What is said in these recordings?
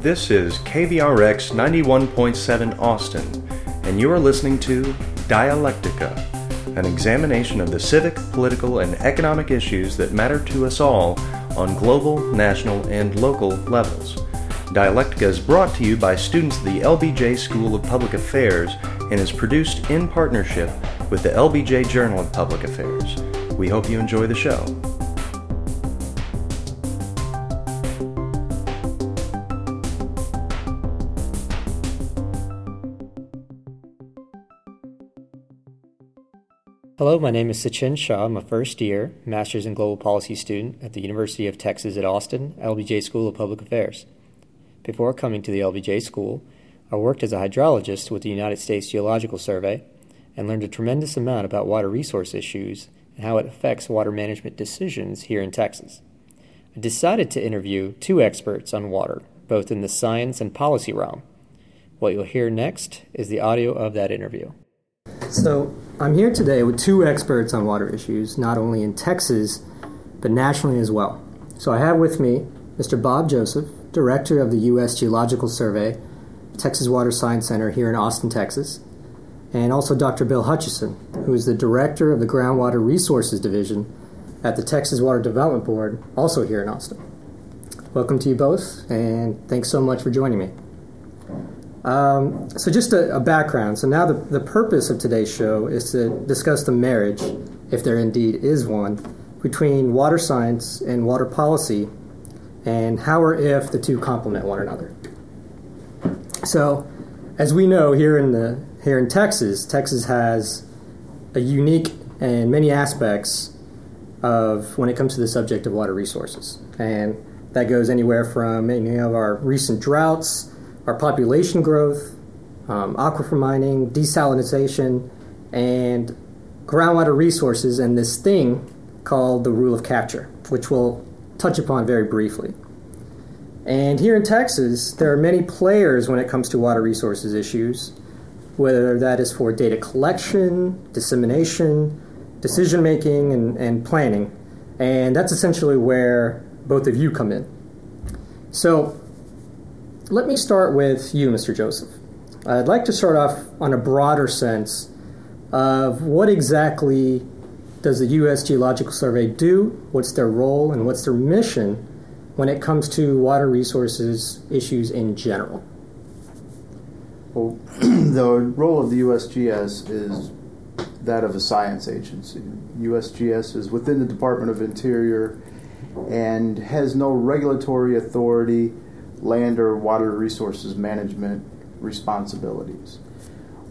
This is KVRX 91.7 Austin, and you are listening to Dialectica, an examination of the civic, political, and economic issues that matter to us all on global, national, and local levels. Dialectica is brought to you by students of the LBJ School of Public Affairs and is produced in partnership with the LBJ Journal of Public Affairs. We hope you enjoy the show. Hello, my name is Sachin Shah. I'm a first year Master's in Global Policy student at the University of Texas at Austin, LBJ School of Public Affairs. Before coming to the LBJ School, I worked as a hydrologist with the United States Geological Survey and learned a tremendous amount about water resource issues and how it affects water management decisions here in Texas. I decided to interview two experts on water, both in the science and policy realm. What you'll hear next is the audio of that interview. So, I'm here today with two experts on water issues, not only in Texas, but nationally as well. So, I have with me Mr. Bob Joseph, Director of the U.S. Geological Survey, Texas Water Science Center here in Austin, Texas, and also Dr. Bill Hutchison, who is the Director of the Groundwater Resources Division at the Texas Water Development Board, also here in Austin. Welcome to you both, and thanks so much for joining me. Um, so, just a, a, background. So, now the, the purpose of today's show is to discuss the marriage, if there indeed is one, between water science and water policy, and how or if the two complement one another. So, as we know here in the here in Texas, Texas has a unique and many aspects of when it comes to the subject of water resources, and that goes anywhere from any of our recent droughts our population growth, um, aquifer mining, desalination, and groundwater resources, and this thing called the rule of capture, which we'll touch upon very briefly. And here in Texas, there are many players when it comes to water resources issues, whether that is for data collection, dissemination, decision making, and, and planning. And that's essentially where both of you come in. So, let me start with you, Mr. Joseph. I'd like to start off on a broader sense of what exactly does the U.S. Geological Survey do, what's their role, and what's their mission when it comes to water resources issues in general? Well, the role of the USGS is that of a science agency. USGS is within the Department of Interior and has no regulatory authority land or water resources management responsibilities.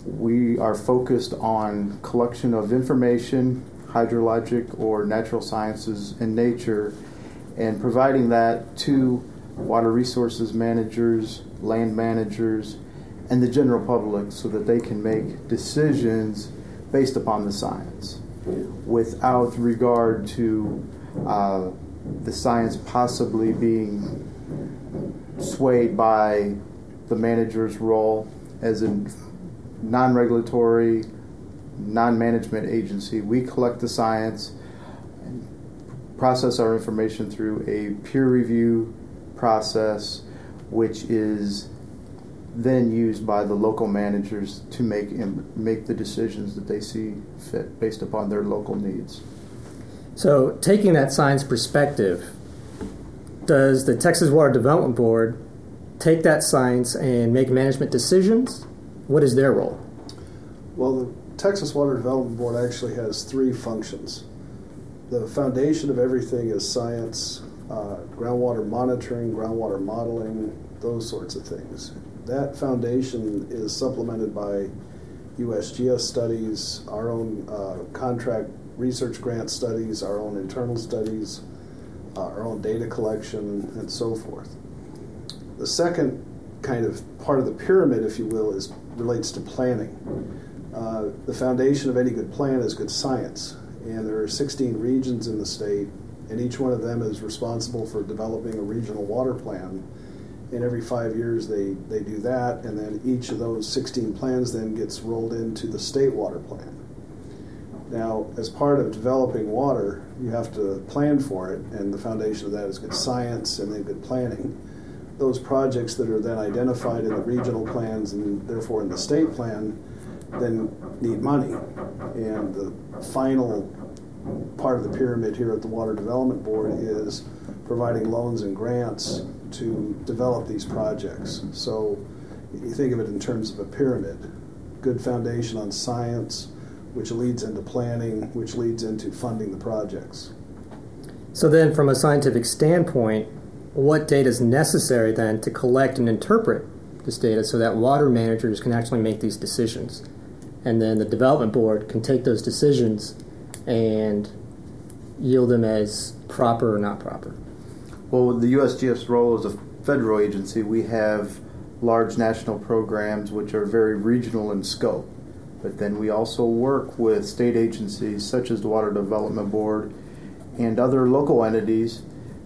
We are focused on collection of information, hydrologic or natural sciences and nature, and providing that to water resources managers, land managers, and the general public so that they can make decisions based upon the science without regard to uh, the science possibly being swayed by the manager's role as a non regulatory, non management agency. We collect the science, process our information through a peer review process, which is then used by the local managers to make make the decisions that they see fit based upon their local needs. So, taking that science perspective, does the Texas Water Development Board take that science and make management decisions? What is their role? Well, the Texas Water Development Board actually has three functions. The foundation of everything is science, uh, groundwater monitoring, groundwater modeling, those sorts of things. That foundation is supplemented by USGS studies, our own uh, contract research grant studies, our own internal studies, uh, our own data collection, and so forth. The second kind of part of the pyramid, if you will, is relates to planning. Uh, the foundation of any good plan is good science, and there are 16 regions in the state, and each one of them is responsible for developing a regional water plan. And every five years they, they do that, and then each of those 16 plans then gets rolled into the state water plan. Now, as part of developing water, you have to plan for it, and the foundation of that is good science and then good planning. those projects that are then identified in the regional plans and therefore in the state plan then need money. And the final part of the pyramid here at the Water Development Board is providing loans and grants to develop these projects. So you think of it in terms of a pyramid good foundation on science, which leads into planning, which leads into funding the projects. So, then from a scientific standpoint, what data is necessary then to collect and interpret this data so that water managers can actually make these decisions? And then the development board can take those decisions and yield them as proper or not proper. Well, the USGS role as a federal agency, we have large national programs which are very regional in scope. But then we also work with state agencies such as the Water Development Board and other local entities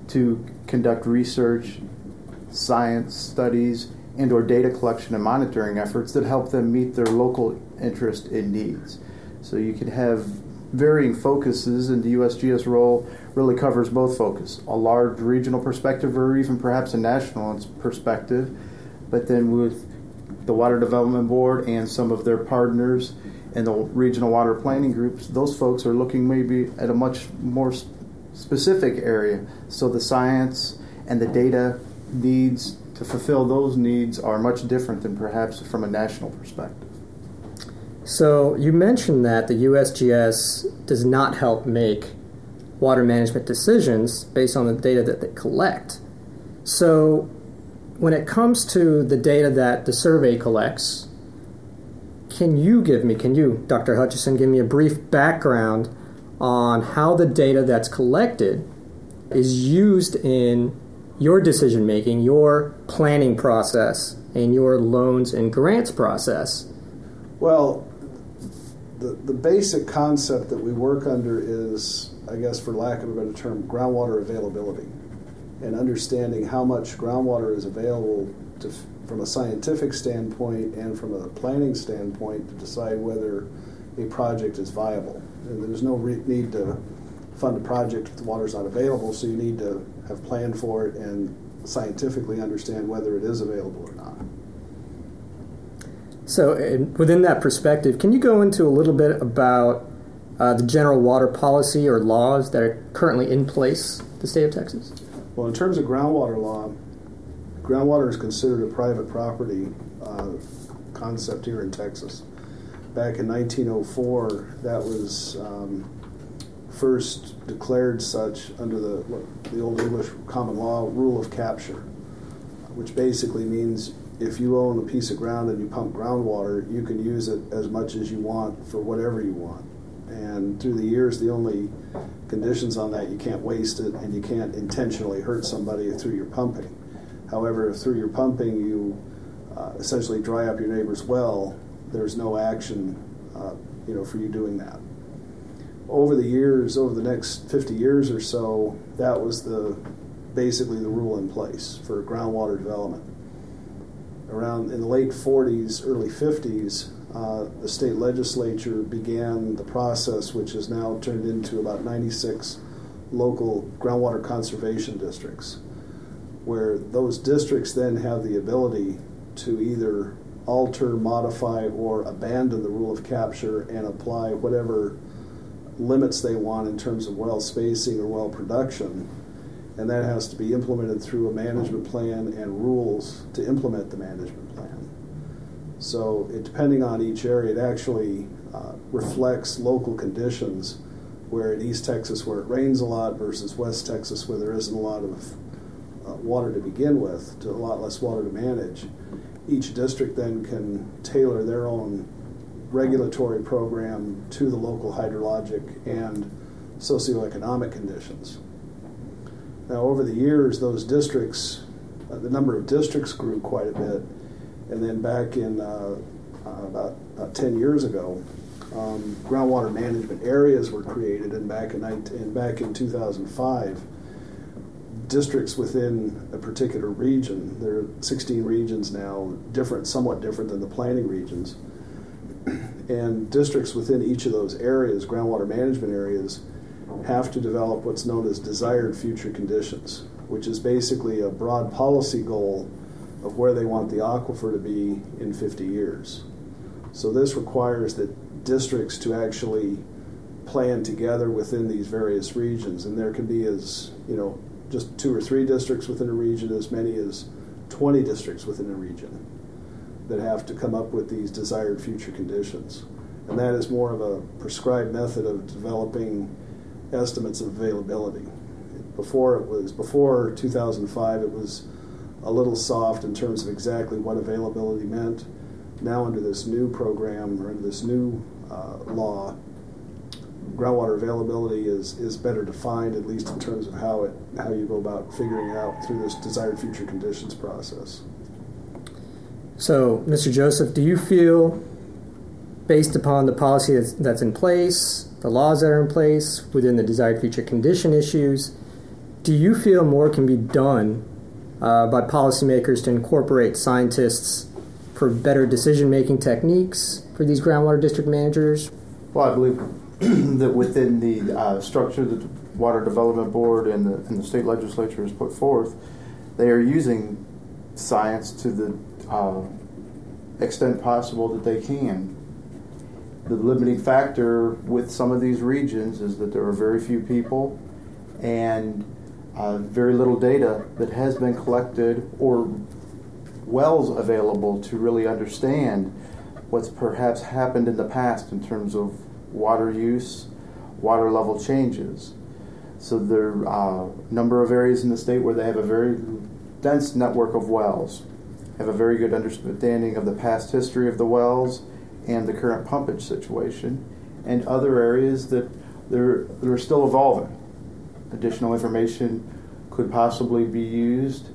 to conduct research, science studies, and or data collection and monitoring efforts that help them meet their local interest and needs. So you can have varying focuses and the USGS role really covers both focus, a large regional perspective or even perhaps a national perspective but then with the Water Development Board and some of their partners and the regional water planning groups, those folks are looking maybe at a much more specific area. So the science and the data needs to fulfill those needs are much different than perhaps from a national perspective. So you mentioned that the USGS does not help make water management decisions based on the data that they collect. So when it comes to the data that the survey collects, can you give me, can you, Dr. Hutchison, give me a brief background on how the data that's collected is used in your decision making, your planning process, and your loans and grants process? Well, the, the basic concept that we work under is, I guess, for lack of a better term, groundwater availability and understanding how much groundwater is available to, from a scientific standpoint and from a planning standpoint to decide whether a project is viable. And there's no re- need to fund a project if the water's not available, so you need to have planned for it and scientifically understand whether it is available or not. So, within that perspective, can you go into a little bit about uh, the general water policy or laws that are currently in place in the state of Texas? Well, in terms of groundwater law, groundwater is considered a private property uh, concept here in Texas. Back in 1904, that was um, first declared such under the the old English common law rule of capture, which basically means if you own a piece of ground and you pump groundwater, you can use it as much as you want for whatever you want. And through the years, the only conditions on that, you can't waste it and you can't intentionally hurt somebody through your pumping. However, if through your pumping you uh, essentially dry up your neighbor's well, there's no action, uh, you know, for you doing that. Over the years, over the next 50 years or so, that was the basically the rule in place for groundwater development. Around in the late 40s, early 50s, uh, the state legislature began the process, which has now turned into about 96 local groundwater conservation districts, where those districts then have the ability to either alter, modify, or abandon the rule of capture and apply whatever limits they want in terms of well spacing or well production. And that has to be implemented through a management plan and rules to implement the management plan. So, it, depending on each area, it actually uh, reflects local conditions. Where in East Texas, where it rains a lot, versus West Texas, where there isn't a lot of uh, water to begin with, to a lot less water to manage. Each district then can tailor their own regulatory program to the local hydrologic and socioeconomic conditions. Now, over the years, those districts, uh, the number of districts grew quite a bit and then back in uh, uh, about, about 10 years ago, um, groundwater management areas were created, and back in, 19, and back in 2005, districts within a particular region, there are 16 regions now, different, somewhat different than the planning regions, and districts within each of those areas, groundwater management areas, have to develop what's known as desired future conditions, which is basically a broad policy goal of where they want the aquifer to be in 50 years. So this requires that districts to actually plan together within these various regions, and there can be as you know just two or three districts within a region, as many as 20 districts within a region that have to come up with these desired future conditions. And that is more of a prescribed method of developing estimates of availability. Before it was before 2005, it was a little soft in terms of exactly what availability meant. Now, under this new program or under this new uh, law, groundwater availability is, is better defined, at least in terms of how it how you go about figuring out through this desired future conditions process. So, Mr. Joseph, do you feel, based upon the policy that's, that's in place, the laws that are in place within the desired future condition issues, do you feel more can be done uh, by policymakers to incorporate scientists for better decision making techniques for these groundwater district managers? Well, I believe that within the uh, structure that the Water Development Board and the, and the state legislature has put forth, they are using science to the uh, extent possible that they can. The limiting factor with some of these regions is that there are very few people and uh, very little data that has been collected or wells available to really understand what's perhaps happened in the past in terms of water use, water level changes. So there are a number of areas in the state where they have a very dense network of wells, have a very good understanding of the past history of the wells and the current pumpage situation, and other areas that they're, they're still evolving. Additional information could possibly be used,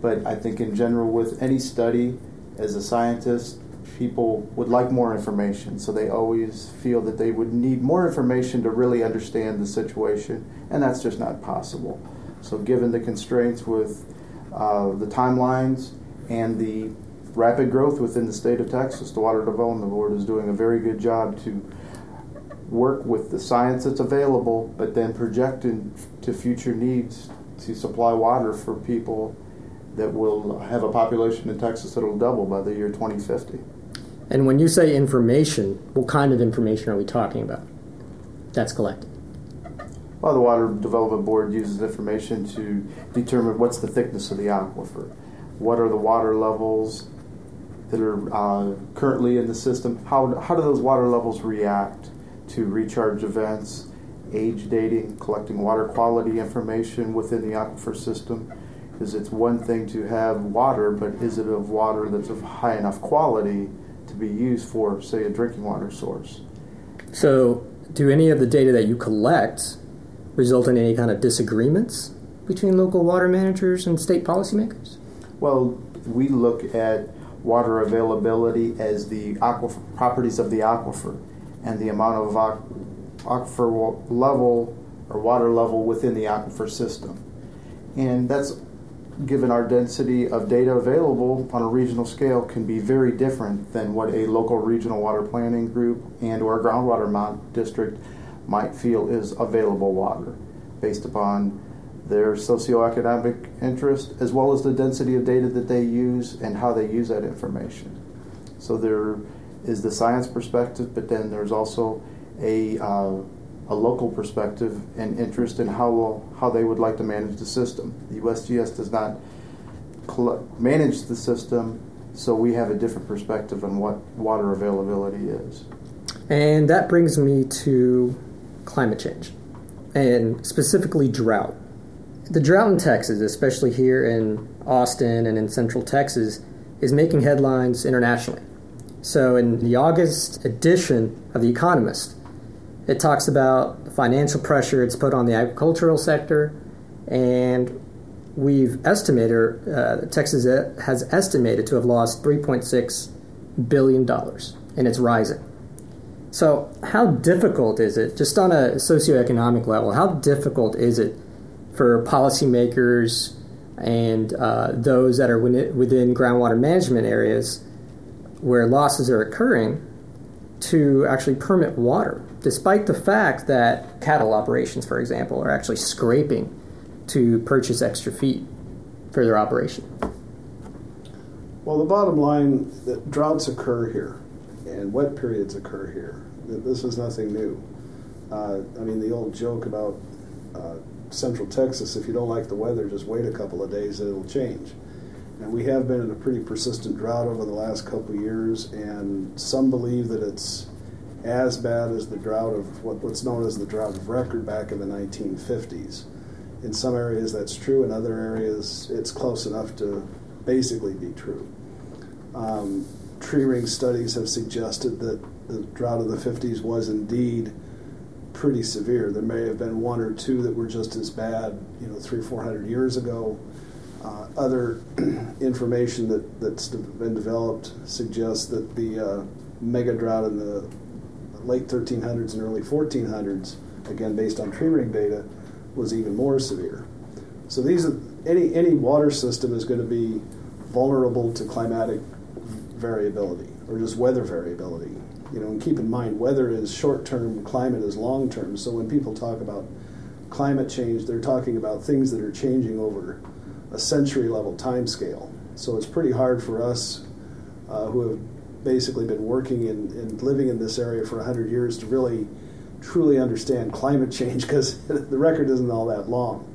but I think in general, with any study, as a scientist, people would like more information, so they always feel that they would need more information to really understand the situation, and that's just not possible. So, given the constraints with uh, the timelines and the rapid growth within the state of Texas, the Water Development Board is doing a very good job to work with the science that's available, but then project into future needs to supply water for people that will have a population in Texas that will double by the year 2050. And when you say information, what kind of information are we talking about that's collected? Well, the Water Development Board uses information to determine what's the thickness of the aquifer, what are the water levels that are uh, currently in the system, how, how do those water levels react to recharge events, age dating, collecting water quality information within the aquifer system. Is it's one thing to have water, but is it of water that's of high enough quality to be used for, say, a drinking water source. So, do any of the data that you collect result in any kind of disagreements between local water managers and state policymakers? Well, we look at water availability as the aquifer, properties of the aquifer and the amount of aquifer level or water level within the aquifer system. And that's given our density of data available on a regional scale, can be very different than what a local regional water planning group and or groundwater district might feel is available water based upon their socioeconomic interest as well as the density of data that they use and how they use that information. So there is the science perspective, but then there's also a uh, a local perspective and interest in how how they would like to manage the system. The USGS does not manage the system, so we have a different perspective on what water availability is. And that brings me to climate change, and specifically drought. The drought in Texas, especially here in Austin and in central Texas, is making headlines internationally. So, in the August edition of The Economist, it talks about the financial pressure it's put on the agricultural sector, and we've estimated, uh, Texas has estimated to have lost $3.6 billion, and it's rising. So, how difficult is it, just on a socioeconomic level, how difficult is it for policymakers and uh, those that are within groundwater management areas where losses are occurring to actually permit water, despite the fact that cattle operations, for example, are actually scraping to purchase extra feet for their operation? Well, the bottom line that droughts occur here and wet periods occur here. This is nothing new. Uh, I mean, the old joke about uh, central Texas if you don't like the weather, just wait a couple of days it'll change. And we have been in a pretty persistent drought over the last couple of years, and some believe that it's as bad as the drought of what, what's known as the drought of record back in the 1950s. In some areas that's true, in other areas it's close enough to basically be true. Um, tree ring studies have suggested that the drought of the 50s was indeed pretty severe. There may have been one or two that were just as bad, you know, three, four hundred years ago. Uh, other information that, that's been developed suggests that the uh, mega drought in the late 1300s and early 1400s, again based on tree ring data, was even more severe. So these are, any any water system is going to be vulnerable to climatic variability or just weather variability. You know, and keep in mind weather is short term, climate is long term. So when people talk about climate change, they're talking about things that are changing over a century level time scale. So it's pretty hard for us uh, who have basically been working and living in this area for 100 years to really truly understand climate change because the record isn't all that long.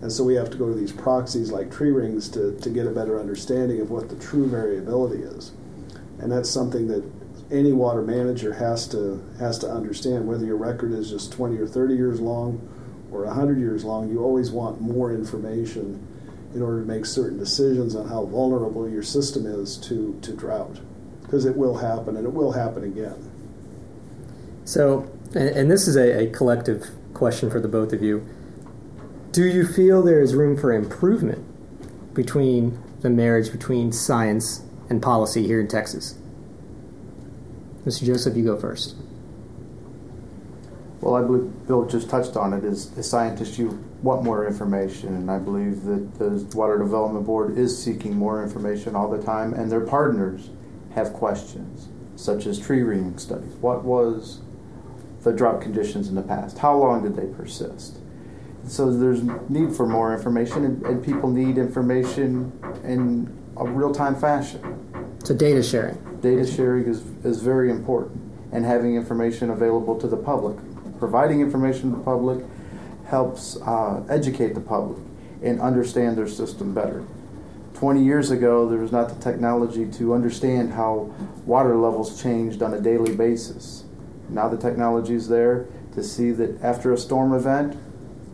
And so we have to go to these proxies like tree rings to, to get a better understanding of what the true variability is. And that's something that any water manager has to has to understand whether your record is just 20 or 30 years long or 100 years long you always want more information in order to make certain decisions on how vulnerable your system is to, to drought because it will happen and it will happen again so and, and this is a, a collective question for the both of you do you feel there is room for improvement between the marriage between science and policy here in texas Mr. Joseph, you go first. Well, I believe Bill just touched on it. As, as scientists, you want more information, and I believe that the Water Development Board is seeking more information all the time, and their partners have questions, such as tree ring studies. What was the drought conditions in the past? How long did they persist? So there's need for more information, and, and people need information in a real time fashion. So data sharing data sharing is, is very important and having information available to the public. Providing information to the public helps uh, educate the public and understand their system better. 20 years ago, there was not the technology to understand how water levels changed on a daily basis. Now the technology is there to see that after a storm event,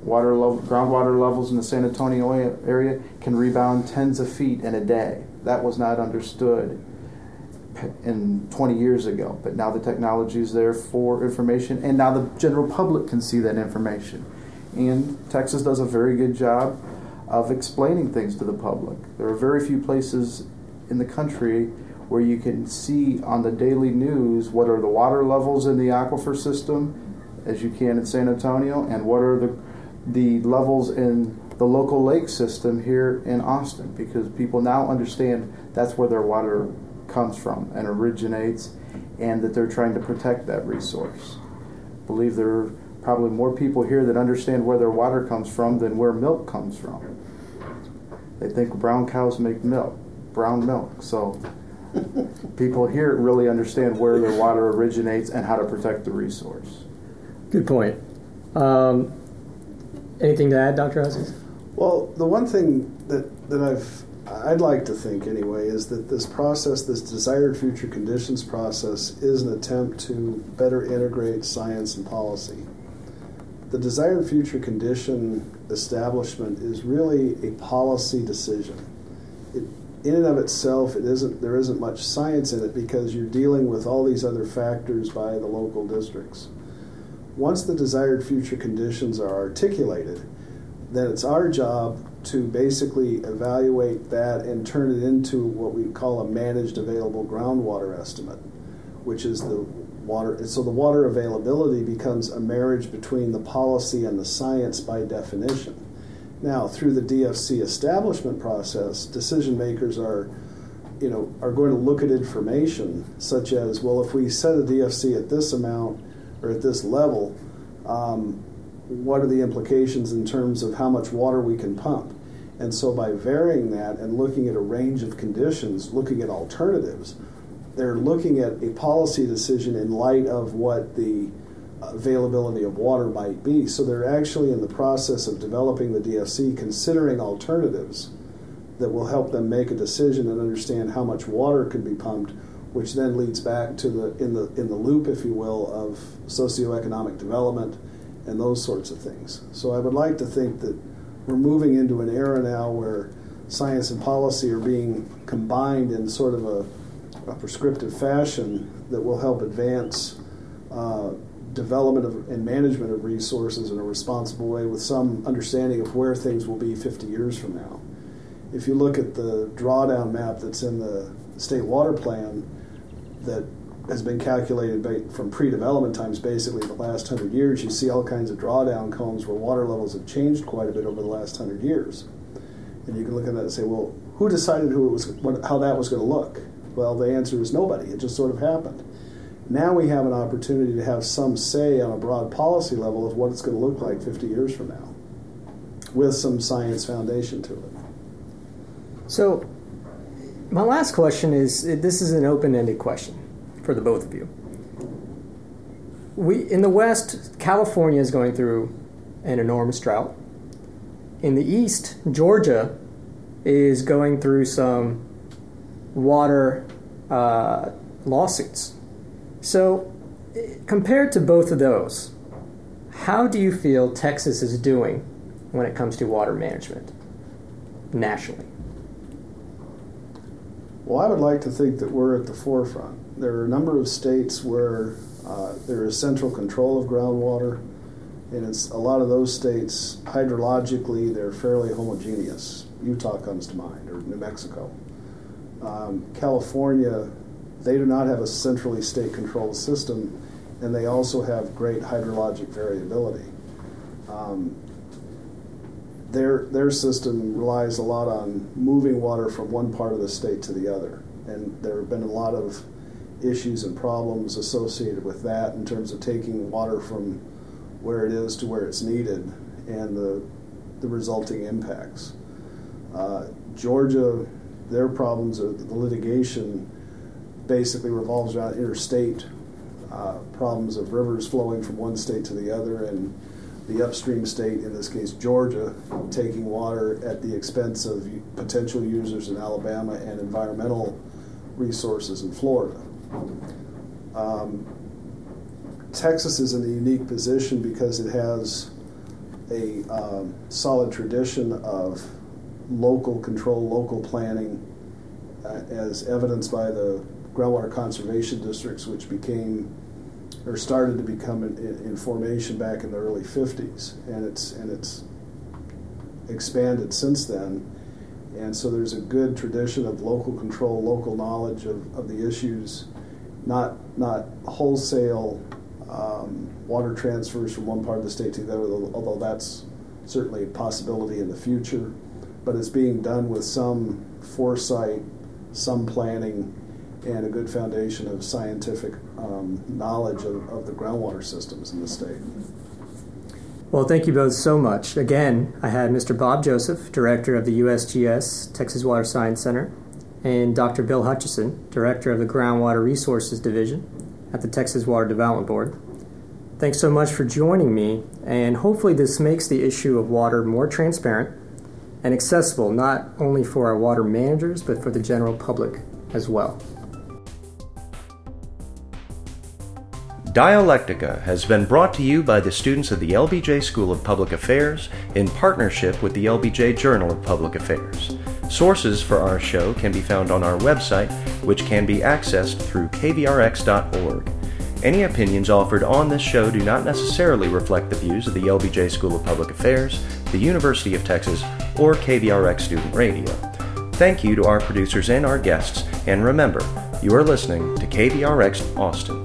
water level, groundwater levels in the San Antonio area can rebound tens of feet in a day. That was not understood in 20 years ago, but now the technology is there for information, and now the general public can see that information. And Texas does a very good job of explaining things to the public. There are very few places in the country where you can see on the daily news what are the water levels in the aquifer system, as you can in San Antonio, and what are the the levels in the local lake system here in Austin, because people now understand that's where their water comes from and originates, and that they're trying to protect that resource. I believe there are probably more people here that understand where their water comes from than where milk comes from. They think brown cows make milk, brown milk. So people here really understand where their water originates and how to protect the resource. Good point. Um, anything to add, Dr. Hussey? Well, the one thing that, that I've I'd like to think, anyway, is that this process, this desired future conditions process, is an attempt to better integrate science and policy. The desired future condition establishment is really a policy decision. It, in and of itself, it isn't. There isn't much science in it because you're dealing with all these other factors by the local districts. Once the desired future conditions are articulated, then it's our job to basically evaluate that and turn it into what we call a managed available groundwater estimate, which is the water. So the water availability becomes a marriage between the policy and the science by definition. Now, through the DFC establishment process, decision makers are, you know, are going to look at information such as, well, if we set a DFC at this amount or at this level, um, what are the implications in terms of how much water we can pump. And so by varying that and looking at a range of conditions, looking at alternatives, they're looking at a policy decision in light of what the availability of water might be. So they're actually in the process of developing the DFC, considering alternatives that will help them make a decision and understand how much water could be pumped, which then leads back to the in the in the loop, if you will, of socioeconomic development and those sorts of things. So I would like to think that we're moving into an era now where science and policy are being combined in sort of a, a prescriptive fashion that will help advance uh, development of, and management of resources in a responsible way with some understanding of where things will be 50 years from now. If you look at the drawdown map that's in the state water plan that has been calculated from pre-development times basically the last 100 years, you see all kinds of drawdown cones where water levels have changed quite a bit over the last 100 years. And you can look at that and say, well, who decided who it was, what, how that was going to look? Well, the answer is nobody. It just sort of happened. Now we have an opportunity to have some say on a broad policy level of what it's going to look like 50 years from now with some science foundation to it. So, my last question is this is an open ended question for the both of you. We, in the West, California is going through an enormous drought. In the East, Georgia is going through some water uh, lawsuits so, compared to both of those, how do you feel Texas is doing when it comes to water management nationally? Well, I would like to think that we're at the forefront. There are a number of states where uh, there is central control of groundwater, and it's a lot of those states hydrologically they're fairly homogeneous. Utah comes to mind, or New Mexico. Um, California they do not have a centrally state controlled system, and they also have great hydrologic variability. Um, their, their system relies a lot on moving water from one part of the state to the other. And there have been a lot of issues and problems associated with that in terms of taking water from where it is to where it's needed and the, the resulting impacts. Uh, Georgia, their problems are the litigation basically revolves around interstate uh, problems of rivers flowing from one state to the other and the upstream state, in this case Georgia, taking water at the expense of potential users in Alabama and environmental resources in Florida. Um, Texas is in a unique position because it has a um, solid tradition of local control, local planning, uh, as evidenced by the groundwater conservation districts, which became or started to become in, in, formation back in the early 50s, and it's and it's expanded since then. And so there's a good tradition of local control, local knowledge of, of the issues, not not wholesale um, water transfers from one part of the state to the other, although that's certainly a possibility in the future. But it's being done with some foresight, some planning, and a good foundation of scientific um, knowledge of, of the groundwater systems in the state. Well, thank you both so much. Again, I had Mr. Bob Joseph, Director of the USGS Texas Water Science Center, and Dr. Bill Hutchison, Director of the Groundwater Resources Division at the Texas Water Development Board. Thanks so much for joining me, and hopefully, this makes the issue of water more transparent and accessible not only for our water managers but for the general public as well. Dialectica has been brought to you by the students of the LBJ School of Public Affairs in partnership with the LBJ Journal of Public Affairs. Sources for our show can be found on our website, which can be accessed through kvrx.org. Any opinions offered on this show do not necessarily reflect the views of the LBJ School of Public Affairs, the University of Texas, or KVRX Student Radio. Thank you to our producers and our guests, and remember, you are listening to KVRX Austin.